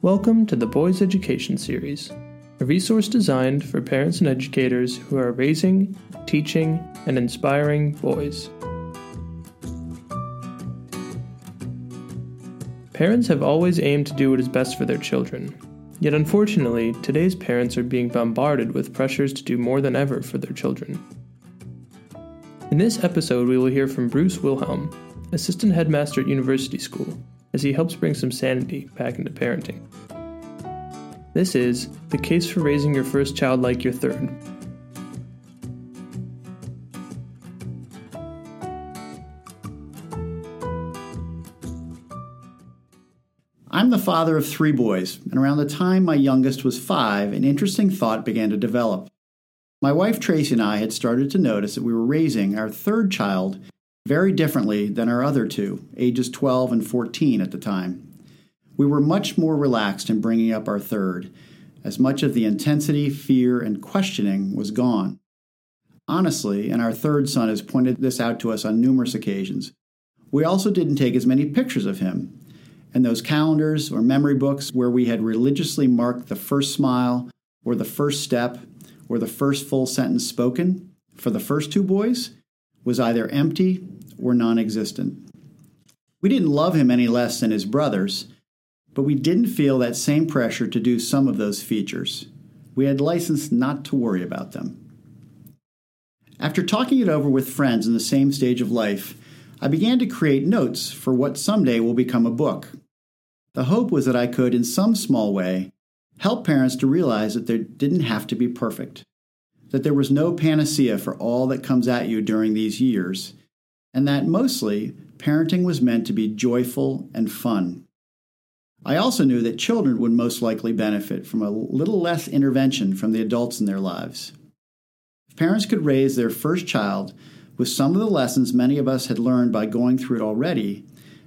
Welcome to the Boys Education Series, a resource designed for parents and educators who are raising, teaching, and inspiring boys. Parents have always aimed to do what is best for their children. Yet unfortunately, today's parents are being bombarded with pressures to do more than ever for their children. In this episode, we will hear from Bruce Wilhelm, assistant headmaster at University School, as he helps bring some sanity back into parenting. This is The Case for Raising Your First Child Like Your Third. I'm the father of three boys, and around the time my youngest was five, an interesting thought began to develop. My wife Tracy and I had started to notice that we were raising our third child very differently than our other two, ages 12 and 14 at the time. We were much more relaxed in bringing up our third, as much of the intensity, fear, and questioning was gone. Honestly, and our third son has pointed this out to us on numerous occasions, we also didn't take as many pictures of him. And those calendars or memory books where we had religiously marked the first smile, or the first step, or the first full sentence spoken for the first two boys was either empty or non existent. We didn't love him any less than his brothers, but we didn't feel that same pressure to do some of those features. We had license not to worry about them. After talking it over with friends in the same stage of life, I began to create notes for what someday will become a book. The hope was that I could, in some small way, help parents to realize that they didn't have to be perfect, that there was no panacea for all that comes at you during these years, and that mostly parenting was meant to be joyful and fun. I also knew that children would most likely benefit from a little less intervention from the adults in their lives. If parents could raise their first child with some of the lessons many of us had learned by going through it already,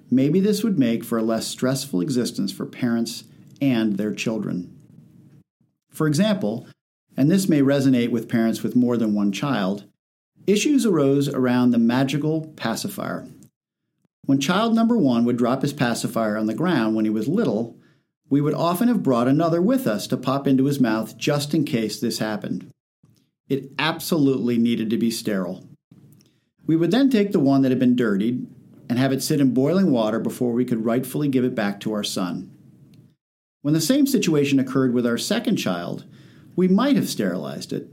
maybe this would make for a less stressful existence for parents and their children. For example, and this may resonate with parents with more than one child, issues arose around the magical pacifier. When child number one would drop his pacifier on the ground when he was little, we would often have brought another with us to pop into his mouth just in case this happened. It absolutely needed to be sterile. We would then take the one that had been dirtied and have it sit in boiling water before we could rightfully give it back to our son. When the same situation occurred with our second child, we might have sterilized it,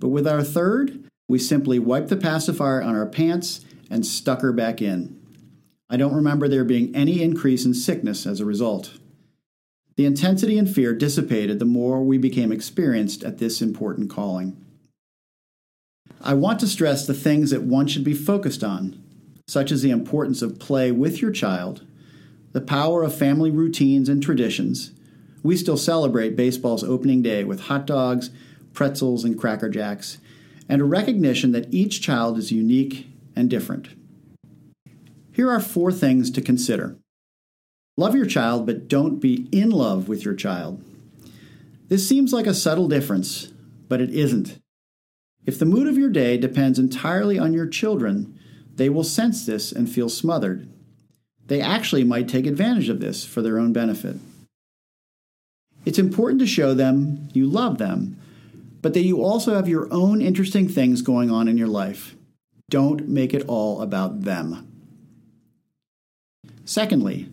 but with our third, we simply wiped the pacifier on our pants and stuck her back in. I don't remember there being any increase in sickness as a result. The intensity and fear dissipated the more we became experienced at this important calling. I want to stress the things that one should be focused on, such as the importance of play with your child, the power of family routines and traditions. We still celebrate baseball's opening day with hot dogs, pretzels, and Cracker Jacks, and a recognition that each child is unique and different. Here are four things to consider. Love your child, but don't be in love with your child. This seems like a subtle difference, but it isn't. If the mood of your day depends entirely on your children, they will sense this and feel smothered. They actually might take advantage of this for their own benefit. It's important to show them you love them, but that you also have your own interesting things going on in your life. Don't make it all about them. Secondly,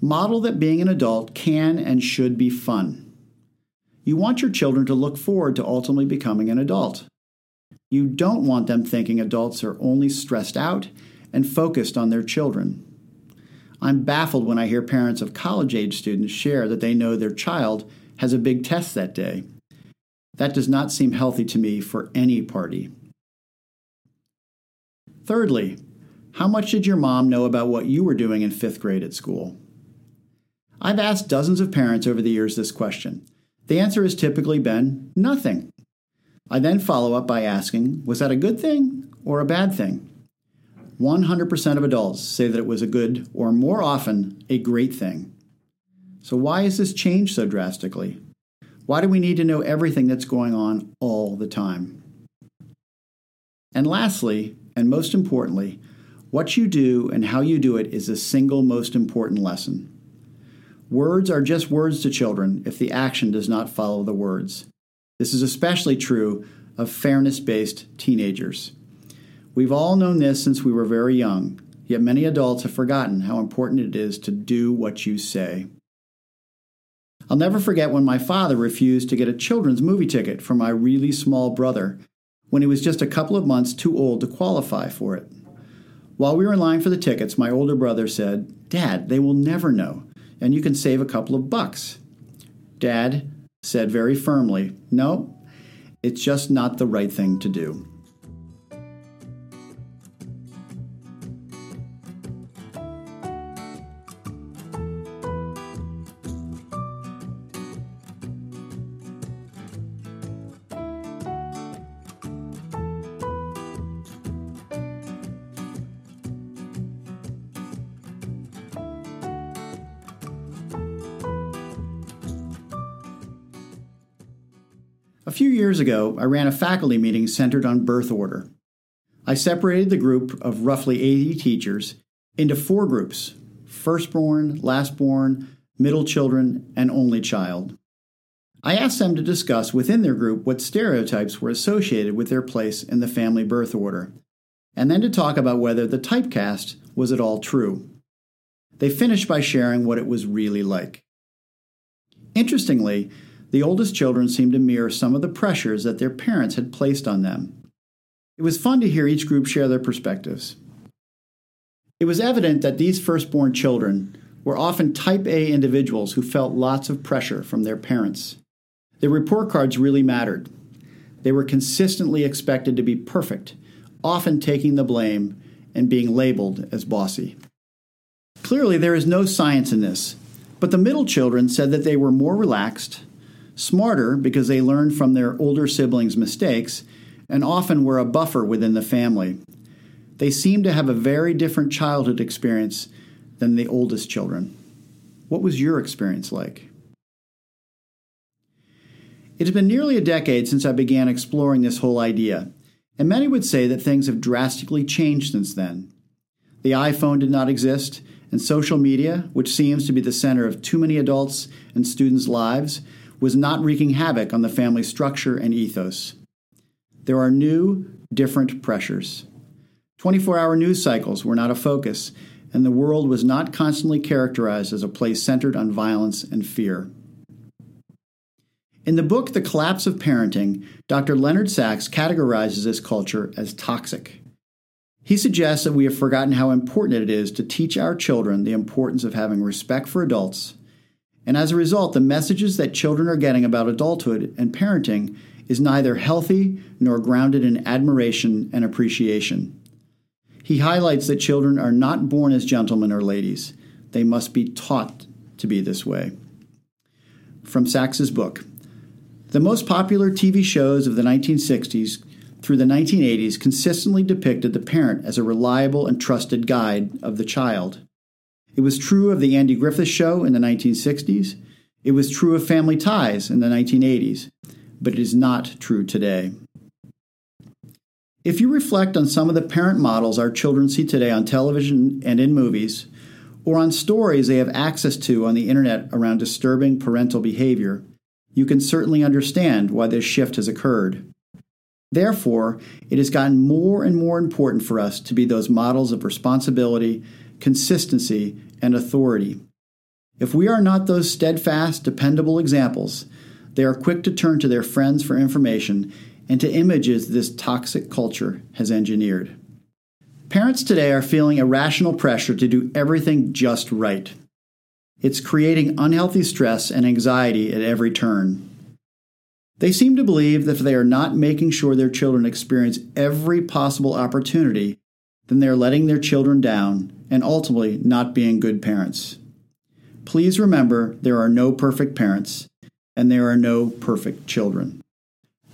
model that being an adult can and should be fun. You want your children to look forward to ultimately becoming an adult. You don't want them thinking adults are only stressed out and focused on their children. I'm baffled when I hear parents of college age students share that they know their child has a big test that day. That does not seem healthy to me for any party. Thirdly, how much did your mom know about what you were doing in fifth grade at school? I've asked dozens of parents over the years this question. The answer has typically been nothing. I then follow up by asking, was that a good thing or a bad thing? 100% of adults say that it was a good, or more often, a great thing. So, why has this changed so drastically? Why do we need to know everything that's going on all the time? And lastly, and most importantly, what you do and how you do it is the single most important lesson. Words are just words to children if the action does not follow the words. This is especially true of fairness based teenagers. We've all known this since we were very young, yet many adults have forgotten how important it is to do what you say. I'll never forget when my father refused to get a children's movie ticket for my really small brother when he was just a couple of months too old to qualify for it. While we were in line for the tickets, my older brother said, Dad, they will never know, and you can save a couple of bucks. Dad said very firmly, No, it's just not the right thing to do. A few years ago, I ran a faculty meeting centered on birth order. I separated the group of roughly 80 teachers into four groups firstborn, lastborn, middle children, and only child. I asked them to discuss within their group what stereotypes were associated with their place in the family birth order, and then to talk about whether the typecast was at all true. They finished by sharing what it was really like. Interestingly, the oldest children seemed to mirror some of the pressures that their parents had placed on them. It was fun to hear each group share their perspectives. It was evident that these firstborn children were often type A individuals who felt lots of pressure from their parents. Their report cards really mattered. They were consistently expected to be perfect, often taking the blame and being labeled as bossy. Clearly, there is no science in this, but the middle children said that they were more relaxed, smarter because they learned from their older siblings' mistakes, and often were a buffer within the family. They seemed to have a very different childhood experience than the oldest children. What was your experience like? It has been nearly a decade since I began exploring this whole idea, and many would say that things have drastically changed since then. The iPhone did not exist, and social media, which seems to be the center of too many adults and students' lives, was not wreaking havoc on the family structure and ethos. There are new, different pressures. 24 hour news cycles were not a focus, and the world was not constantly characterized as a place centered on violence and fear. In the book The Collapse of Parenting, Dr. Leonard Sax categorizes this culture as toxic. He suggests that we have forgotten how important it is to teach our children the importance of having respect for adults and as a result, the messages that children are getting about adulthood and parenting is neither healthy nor grounded in admiration and appreciation. He highlights that children are not born as gentlemen or ladies, they must be taught to be this way. From Sax's book The most popular TV shows of the 1960s through the 1980s consistently depicted the parent as a reliable and trusted guide of the child. It was true of The Andy Griffith Show in the 1960s. It was true of Family Ties in the 1980s. But it is not true today. If you reflect on some of the parent models our children see today on television and in movies, or on stories they have access to on the internet around disturbing parental behavior, you can certainly understand why this shift has occurred. Therefore, it has gotten more and more important for us to be those models of responsibility consistency, and authority. If we are not those steadfast, dependable examples, they are quick to turn to their friends for information and to images this toxic culture has engineered. Parents today are feeling irrational pressure to do everything just right. It's creating unhealthy stress and anxiety at every turn. They seem to believe that if they are not making sure their children experience every possible opportunity, then they're letting their children down and ultimately not being good parents. Please remember there are no perfect parents and there are no perfect children.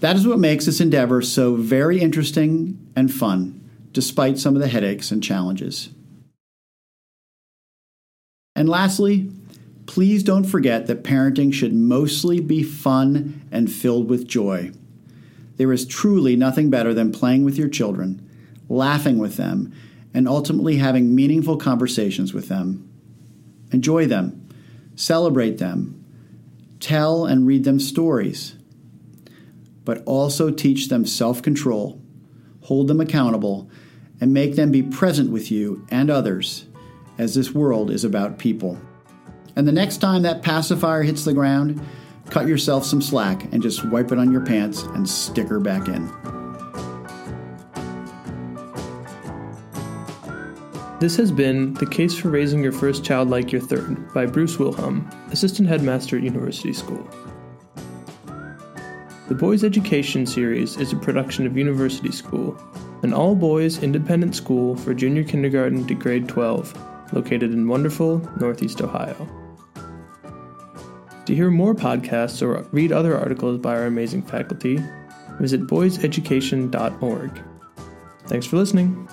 That is what makes this endeavor so very interesting and fun, despite some of the headaches and challenges. And lastly, please don't forget that parenting should mostly be fun and filled with joy. There is truly nothing better than playing with your children, laughing with them, and ultimately having meaningful conversations with them. Enjoy them. celebrate them, tell and read them stories, but also teach them self control, hold them accountable, and make them be present with you and others, as this world is about people. And the next time that pacifier hits the ground, cut yourself some slack and just wipe it on your pants and stick her back in. This has been The Case for Raising Your First Child Like Your Third by Bruce Wilhelm, Assistant Headmaster at University School. The Boys Education series is a production of University School, an all boys independent school for junior kindergarten to grade 12, located in wonderful Northeast Ohio. To hear more podcasts or read other articles by our amazing faculty, visit boyseducation.org. Thanks for listening.